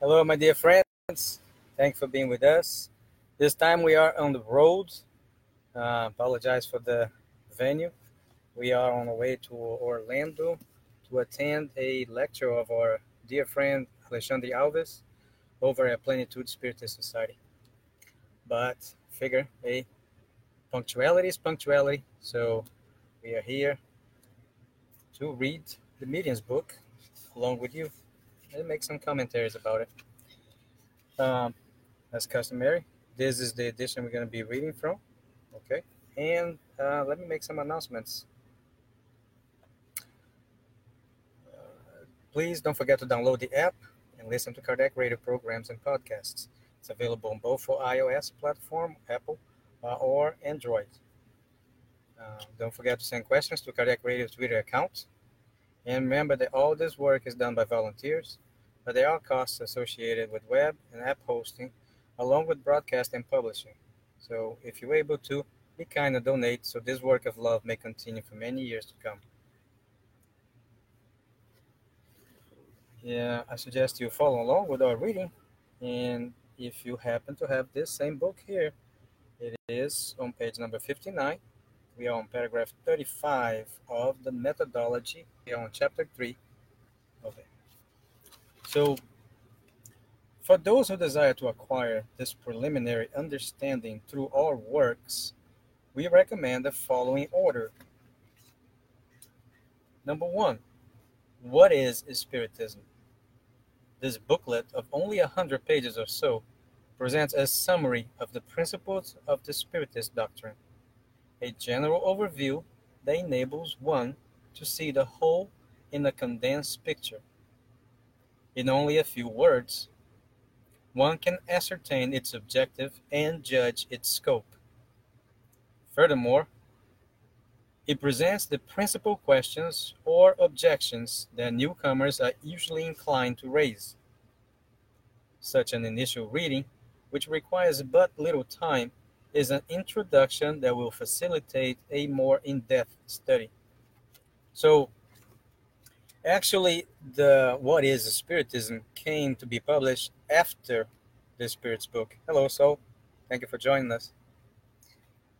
Hello, my dear friends. Thanks for being with us. This time we are on the road. Uh, apologize for the venue. We are on the way to Orlando to attend a lecture of our dear friend Alexandre Alves over at Plenitude Spiritist Society. But figure, hey, punctuality is punctuality. So we are here to read the Medium's book along with you and make some commentaries about it. Um, as customary, this is the edition we're going to be reading from. Okay, and uh, let me make some announcements. Uh, please don't forget to download the app and listen to Kardec radio programs and podcasts. It's available on both for iOS platform, Apple, uh, or Android. Uh, don't forget to send questions to Kardec Radio's Twitter account. And remember that all this work is done by volunteers, but there are costs associated with web and app hosting, along with broadcast and publishing. So if you're able to, be kind and donate so this work of love may continue for many years to come. Yeah, I suggest you follow along with our reading. And if you happen to have this same book here, it is on page number 59 we are on paragraph 35 of the methodology. We are on chapter 3 Okay. So, for those who desire to acquire this preliminary understanding through our works, we recommend the following order. Number one, what is Spiritism? This booklet of only a hundred pages or so presents a summary of the principles of the Spiritist doctrine a general overview that enables one to see the whole in a condensed picture. In only a few words, one can ascertain its objective and judge its scope. Furthermore, it presents the principal questions or objections that newcomers are usually inclined to raise. Such an initial reading, which requires but little time, is an introduction that will facilitate a more in-depth study. So actually the what is spiritism came to be published after the spirits book. Hello so thank you for joining us.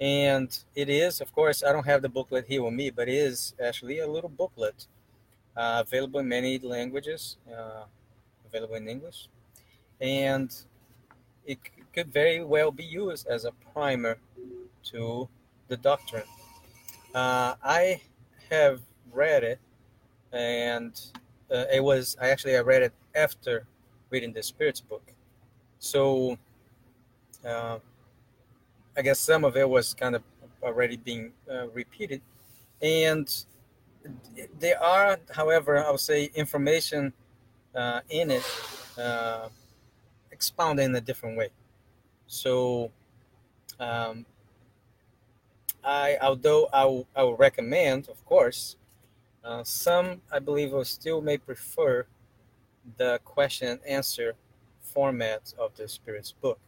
And it is of course i don't have the booklet here with me but it is actually a little booklet uh, available in many languages uh, available in english. And it could very well be used as a primer to the doctrine. Uh, I have read it, and uh, it was I actually I read it after reading the Spirits book, so uh, I guess some of it was kind of already being uh, repeated, and there are, however, I would say information uh, in it uh, expounded in a different way. So, um, I although I will, I will recommend, of course, uh, some I believe will still may prefer the question and answer format of the Spirit's book,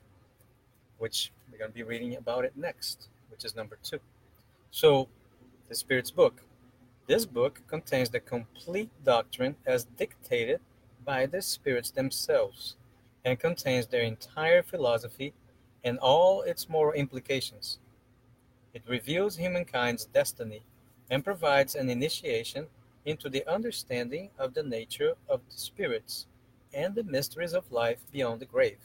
which we're going to be reading about it next, which is number two. So, the Spirit's book. This book contains the complete doctrine as dictated by the spirits themselves and contains their entire philosophy and all its moral implications. It reveals humankind's destiny and provides an initiation into the understanding of the nature of the spirits and the mysteries of life beyond the grave.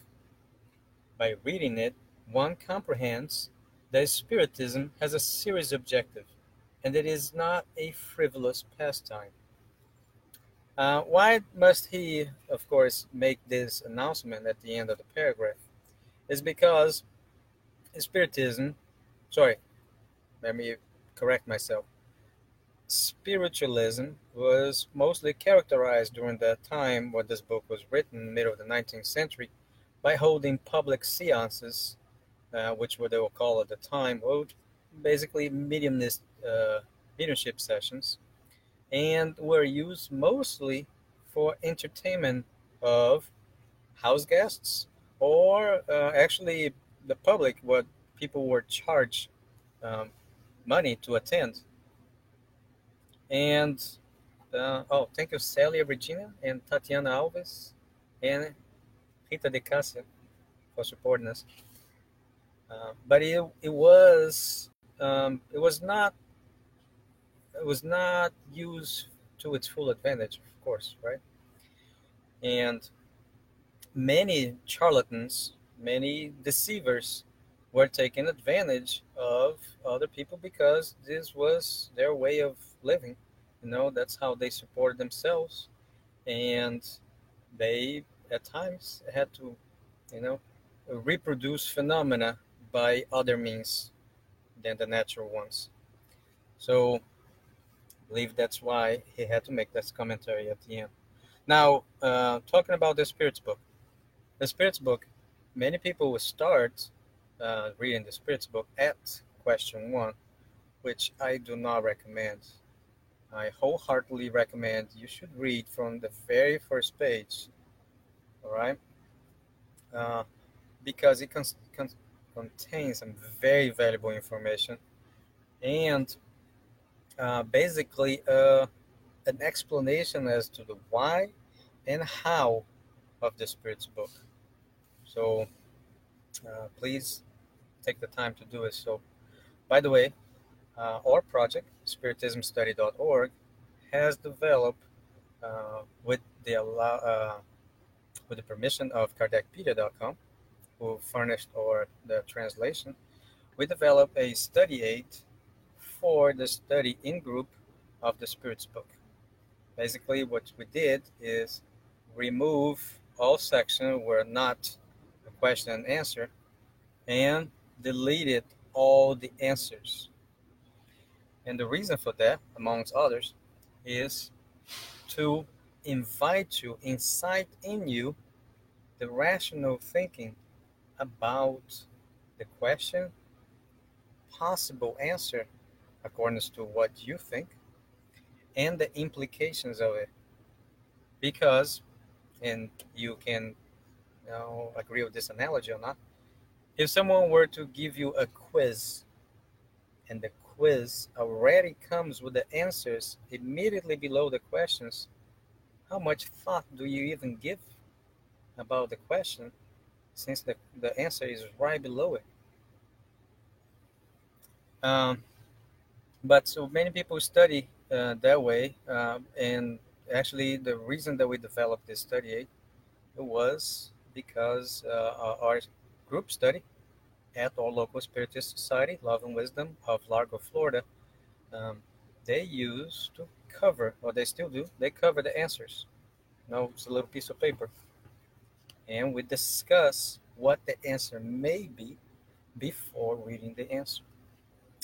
By reading it, one comprehends that Spiritism has a serious objective and it is not a frivolous pastime. Uh, why must he, of course, make this announcement at the end of the paragraph? is because Spiritism, sorry, let me correct myself. Spiritualism was mostly characterized during the time when this book was written, middle of the 19th century, by holding public seances, uh, which were they will call at the time, well, basically mediumnist uh, mediumship sessions, and were used mostly for entertainment of house guests or uh, actually the public, what people were charged um, money to attend. And uh, oh, thank you, Celia Regina and Tatiana Alves and Rita de Cassia, for supporting us. Uh, but it, it was um, it was not it was not used to its full advantage, of course, right? And many charlatans, many deceivers were taking advantage of other people because this was their way of living. You know, that's how they supported themselves. And they, at times, had to, you know, reproduce phenomena by other means than the natural ones. So, I believe that's why he had to make this commentary at the end. Now, uh, talking about the Spirits book. The Spirits book, many people will start uh, reading the Spirits book at question one, which I do not recommend. I wholeheartedly recommend you should read from the very first page, all right? Uh, because it con- con- contains some very valuable information and uh, basically uh, an explanation as to the why and how of the Spirit's book. So uh, please take the time to do it. So, by the way, uh, our project, spiritismstudy.org, has developed uh, with the allow, uh, with the permission of Kardecpedia.com, who furnished our the translation. We developed a study aid for the study in group of the Spirits book. Basically, what we did is remove all sections where not question and answer, and deleted all the answers. And the reason for that, amongst others, is to invite you, incite in you the rational thinking about the question, possible answer according to what you think, and the implications of it. Because, and you can know, agree with this analogy or not, if someone were to give you a quiz and the quiz already comes with the answers immediately below the questions, how much thought do you even give about the question since the, the answer is right below it? Um, but so many people study uh, that way, um, and actually, the reason that we developed this study aid was because uh, our group study at our local Spiritist Society, Love and Wisdom of Largo, Florida, um, they used to cover, or they still do, they cover the answers. You know, it's a little piece of paper. And we discuss what the answer may be before reading the answer.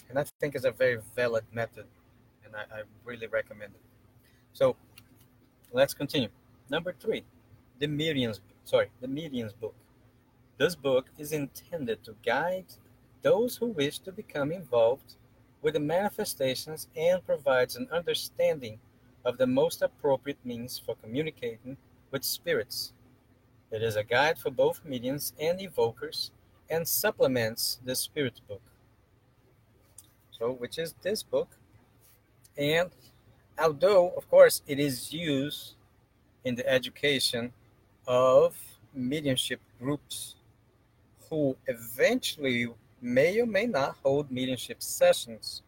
And I think it's a very valid method, and I, I really recommend it. So let's continue. Number three, the Mediums, sorry, the Mediums book. This book is intended to guide those who wish to become involved with the manifestations and provides an understanding of the most appropriate means for communicating with spirits. It is a guide for both mediums and evokers and supplements the spirit book. So, which is this book. And although, of course, it is used in the education of mediumship groups who eventually may or may not hold mediumship sessions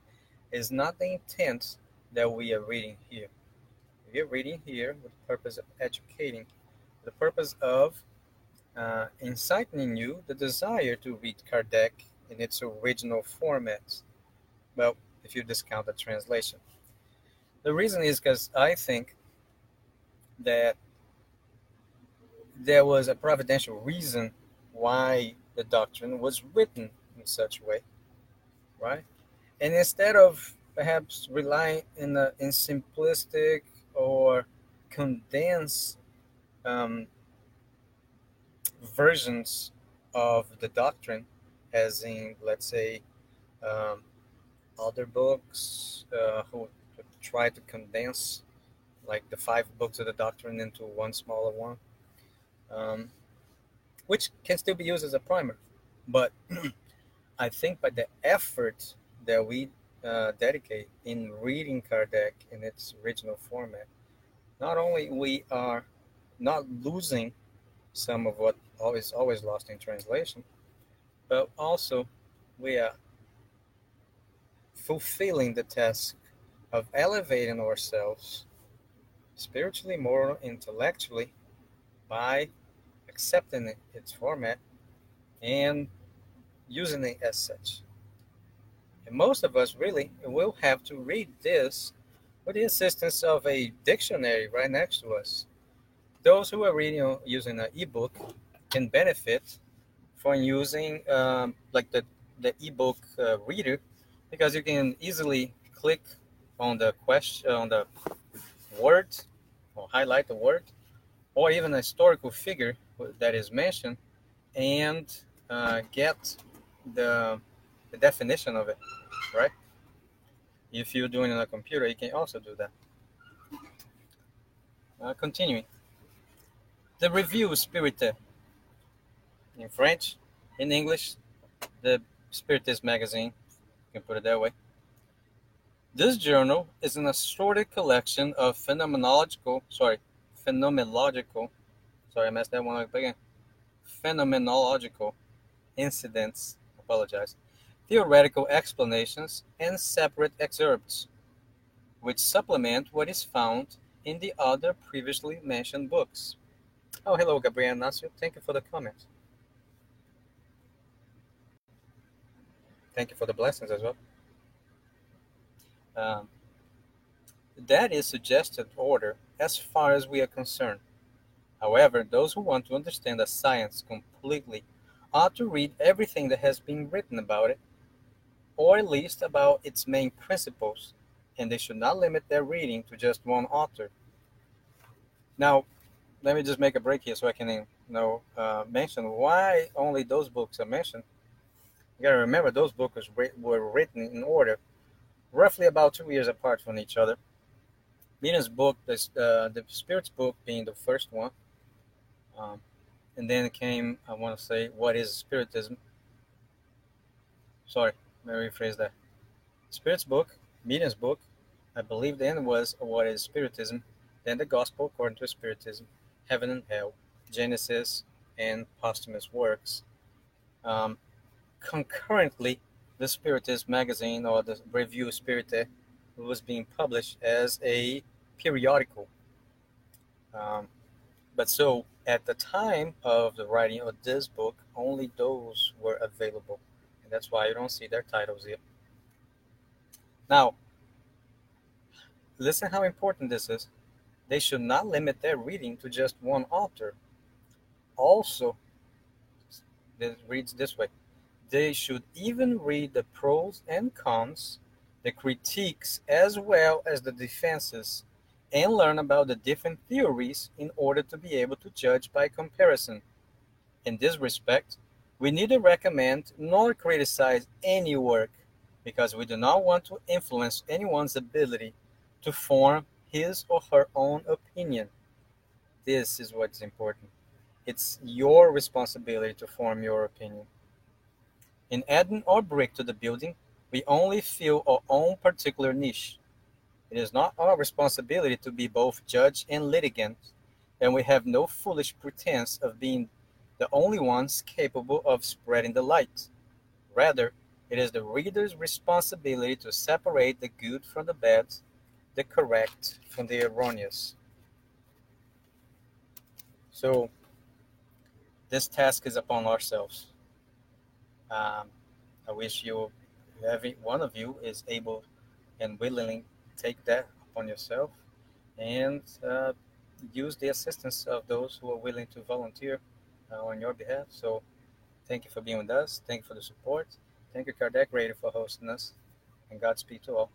is not the intent that we are reading here. We are reading here with the purpose of educating, the purpose of uh, inciting you the desire to read Kardec in its original format. Well, if you discount the translation. The reason is because I think that there was a providential reason why the doctrine was written in such a way, right? And instead of perhaps relying in a, in simplistic or condensed um, versions of the doctrine, as in, let's say, um, other books uh, who try to condense like the five books of the doctrine into one smaller one. Um, which can still be used as a primer. But I think by the effort that we uh, dedicate in reading Kardec in its original format, not only we are not losing some of what always always lost in translation. But also, we are fulfilling the task of elevating ourselves spiritually, moral, intellectually by accepting its format and using it as such. And most of us really will have to read this with the assistance of a dictionary right next to us. Those who are reading using an ebook can benefit from using um, like the, the ebook uh, reader because you can easily click on the question on the word or highlight the word or even a historical figure that is mentioned and uh, get the, the definition of it, right? If you're doing it on a computer, you can also do that. Uh, continuing. The Revue Spirite in French, in English, the Spiritist magazine, you can put it that way. This journal is an assorted collection of phenomenological, sorry, phenomenological, sorry, I messed that one up again, phenomenological incidents, apologize, theoretical explanations, and separate excerpts, which supplement what is found in the other previously mentioned books. Oh, hello, Gabriel Nacio. Thank you for the comment. Thank you for the blessings as well. Um, that is suggested order as far as we are concerned. However, those who want to understand the science completely ought to read everything that has been written about it, or at least about its main principles, and they should not limit their reading to just one author. Now, let me just make a break here so I can you know, uh, mention why only those books are mentioned. You gotta remember those books were written in order, roughly about two years apart from each other. Meena's book, this, uh, the Spirit's book being the first one, um, and then came, I want to say, What is Spiritism? Sorry, let me rephrase that. Spirit's book, Meena's book, I believe then was What is Spiritism? Then the Gospel according to Spiritism, Heaven and Hell, Genesis, and posthumous works. Um, concurrently, the Spiritist magazine or the Revue Spirite was being published as a periodical. Um, but so at the time of the writing of this book, only those were available. And that's why you don't see their titles here. Now, listen how important this is. They should not limit their reading to just one author. Also, it reads this way they should even read the pros and cons, the critiques, as well as the defenses and learn about the different theories in order to be able to judge by comparison. In this respect, we neither recommend nor criticize any work because we do not want to influence anyone's ability to form his or her own opinion. This is what's important. It's your responsibility to form your opinion. In adding our brick to the building, we only fill our own particular niche. It is not our responsibility to be both judge and litigant, and we have no foolish pretense of being the only ones capable of spreading the light. Rather, it is the reader's responsibility to separate the good from the bad, the correct from the erroneous. So, this task is upon ourselves. Um, I wish you, every one of you, is able and willingly take that upon yourself and uh, use the assistance of those who are willing to volunteer uh, on your behalf. So, thank you for being with us. Thank you for the support. Thank you, Kardec Radio, for hosting us. And Godspeed to all.